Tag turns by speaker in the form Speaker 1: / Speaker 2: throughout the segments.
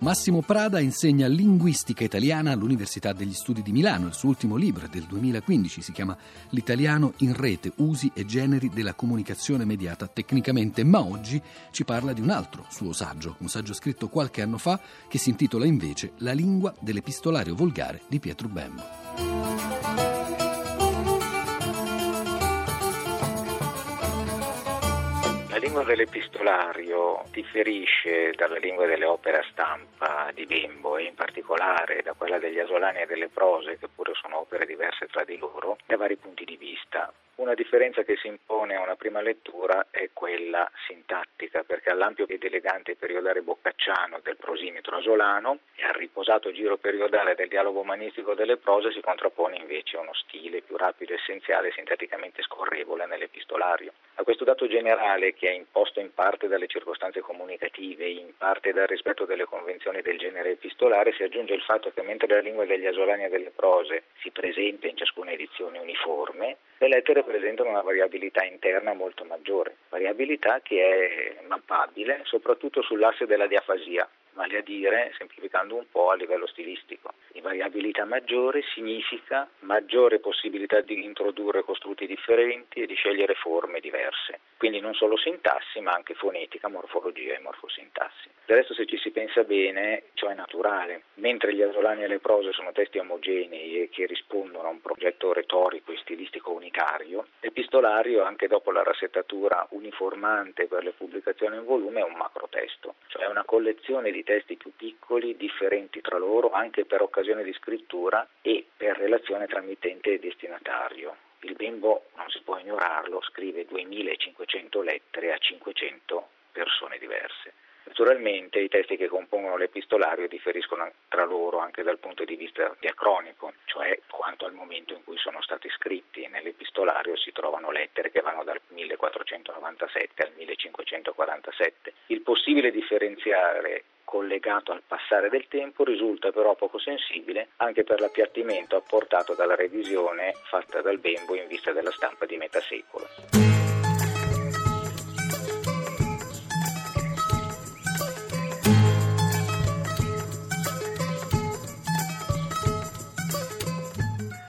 Speaker 1: Massimo Prada insegna linguistica italiana all'Università degli Studi di Milano. Il suo ultimo libro del 2015 si chiama L'italiano in rete, usi e generi della comunicazione mediata tecnicamente, ma oggi ci parla di un altro suo saggio, un saggio scritto qualche anno fa che si intitola invece La lingua dell'epistolario volgare di Pietro Bembo.
Speaker 2: Lingua dell'epistolario differisce dalla lingua delle opere a stampa di Bembo e in particolare da quella degli asolani e delle prose, che pure sono opere diverse tra di loro, da vari punti di vista. Una differenza che si impone a una prima lettura è quella sintattica, perché all'ampio ed elegante periodare boccacciano del prosimetro asolano e al riposato giro periodale del dialogo umanistico delle prose si contrappone invece uno stile più rapido, essenziale sinteticamente scorrevole nell'epistolario. A questo dato generale, che è imposto in parte dalle circostanze comunicative e in parte dal rispetto delle convenzioni del genere epistolare, si aggiunge il fatto che mentre la lingua degli asolani e delle prose si presenta in ciascuna edizione uniforme, le lettere presentano una variabilità interna molto maggiore, variabilità che è mappabile soprattutto sull'asse della diafasia, vale a dire, semplificando un po' a livello stilistico. In variabilità maggiore significa maggiore possibilità di introdurre costrutti differenti e di scegliere forme diverse. Quindi non solo sintassi, ma anche fonetica, morfologia e morfosintassi. Del resto, se ci si pensa bene, ciò è naturale. Mentre gli asolani e le prose sono testi omogenei e che rispondono a un progetto retorico e stilistico unitario, l'epistolario, anche dopo la rassettatura uniformante per le pubblicazioni in volume, è un macrotesto, cioè una collezione di testi più piccoli, differenti tra loro, anche per occasione di scrittura e per relazione tra mittente e destinatario. Il bimbo, non si può ignorarlo, scrive 2500 lettere a 500 persone diverse. Naturalmente i testi che compongono l'epistolario differiscono tra loro anche dal punto di vista diacronico, cioè quanto al momento in cui sono stati scritti. Nell'epistolario si trovano lettere che vanno dal 1497 al 1547. Il possibile differenziare collegato al passare del tempo risulta però poco sensibile anche per l'appiattimento apportato dalla revisione fatta dal Bembo in vista della stampa di metà secolo.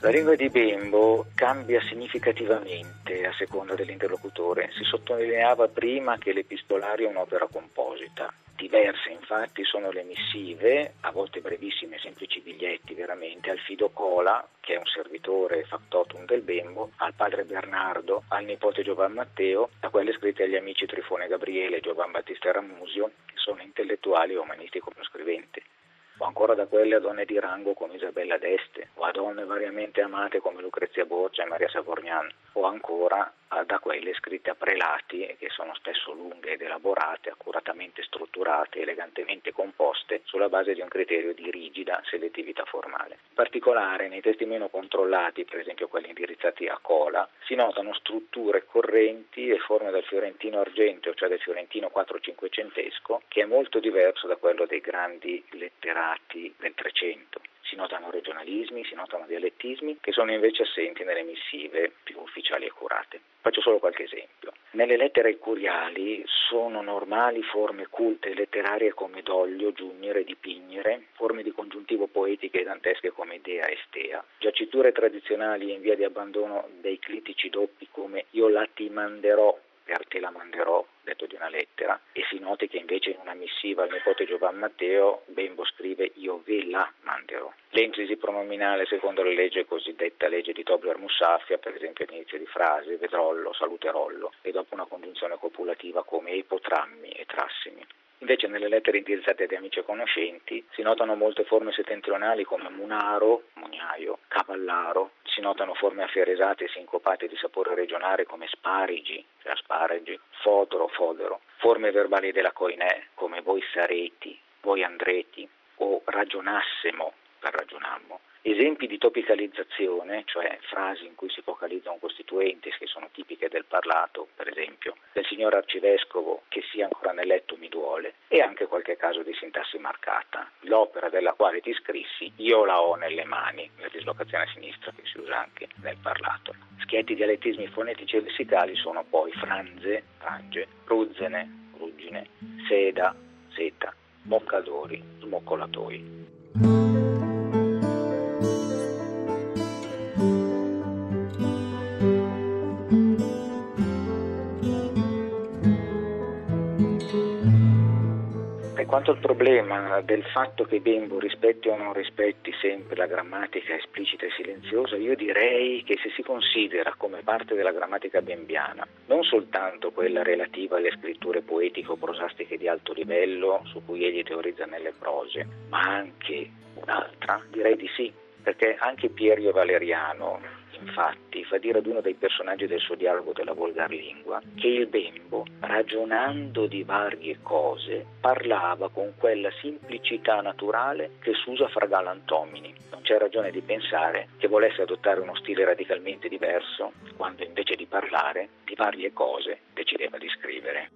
Speaker 2: La lingua di Bembo cambia significativamente a seconda dell'interlocutore. Si sottolineava prima che l'epistolario è un'opera composita. Diverse infatti sono le missive, a volte brevissime, semplici biglietti veramente, al Fido Cola, che è un servitore factotum del Bembo, al padre Bernardo, al nipote Giovan Matteo, a quelle scritte agli amici Trifone Gabriele e Giovan Battista Ramusio, che sono intellettuali e umanisti come scriventi o ancora da quelle a donne di rango come Isabella d'Este, o a donne variamente amate come Lucrezia Borgia e Maria Savorgnan, o ancora da quelle scritte a prelati che sono spesso lunghe ed elaborate, accuratamente strutturate, elegantemente composte sulla base di un criterio di rigida selettività formale. In particolare nei testi meno controllati, per esempio quelli indirizzati a cola, si notano strutture correnti e forme del fiorentino argenteo, cioè del fiorentino 4-500esco, che è molto diverso da quello dei grandi letterati del Trecento si notano regionalismi, si notano dialettismi che sono invece assenti nelle missive più ufficiali e curate. Faccio solo qualche esempio. Nelle lettere curiali sono normali forme culte letterarie come doglio, giugnere, dipignere, forme di congiuntivo poetiche e dantesche come dea e stea, giaciture tradizionali in via di abbandono dei clitici doppi come io la ti manderò per te la manderò, di una lettera, e si noti che invece in una missiva al nipote Giovan Matteo Bembo scrive io ve la manderò. L'enclisi pronominale secondo la legge cosiddetta legge di Tobler Musaffia, per esempio all'inizio di frasi, vedrollo, saluterollo, e dopo una congiunzione copulativa come epotrammi e trassimi. Invece nelle lettere indirizzate ad amici e conoscenti si notano molte forme settentrionali come munaro, mugnaio, cavallaro, si notano forme afferesate e sincopate di sapore regionale come sparigi, cioè asparagi, fodoro, fodero, forme verbali della coinè come voi sareti, voi andreti o ragionassemo per ragionammo. Esempi di topicalizzazione, cioè frasi in cui si focalizza un costituente che sono tipiche del parlato, per esempio, del signor arcivescovo che sia ancora nel letto mi duole, e anche qualche caso di sintassi marcata. L'opera della quale ti scrissi io la ho nelle mani, la dislocazione a sinistra che si usa anche nel parlato. Schietti dialettismi fonetici e lessicali sono poi franze, frange, ruzzene, ruggine, seda, seta, moccadori, smoccolatoi. Quanto al problema del fatto che Bembo rispetti o non rispetti sempre la grammatica esplicita e silenziosa, io direi che se si considera come parte della grammatica bembiana non soltanto quella relativa alle scritture poetico-prosastiche di alto livello su cui egli teorizza nelle prose, ma anche un'altra, direi di sì, perché anche Pierio Valeriano infatti, fa dire ad uno dei personaggi del suo dialogo della volgar lingua che il bembo, ragionando di varie cose, parlava con quella semplicità naturale che s'usa fra galantomini. Non c'è ragione di pensare che volesse adottare uno stile radicalmente diverso quando invece di parlare di varie cose decideva di scrivere.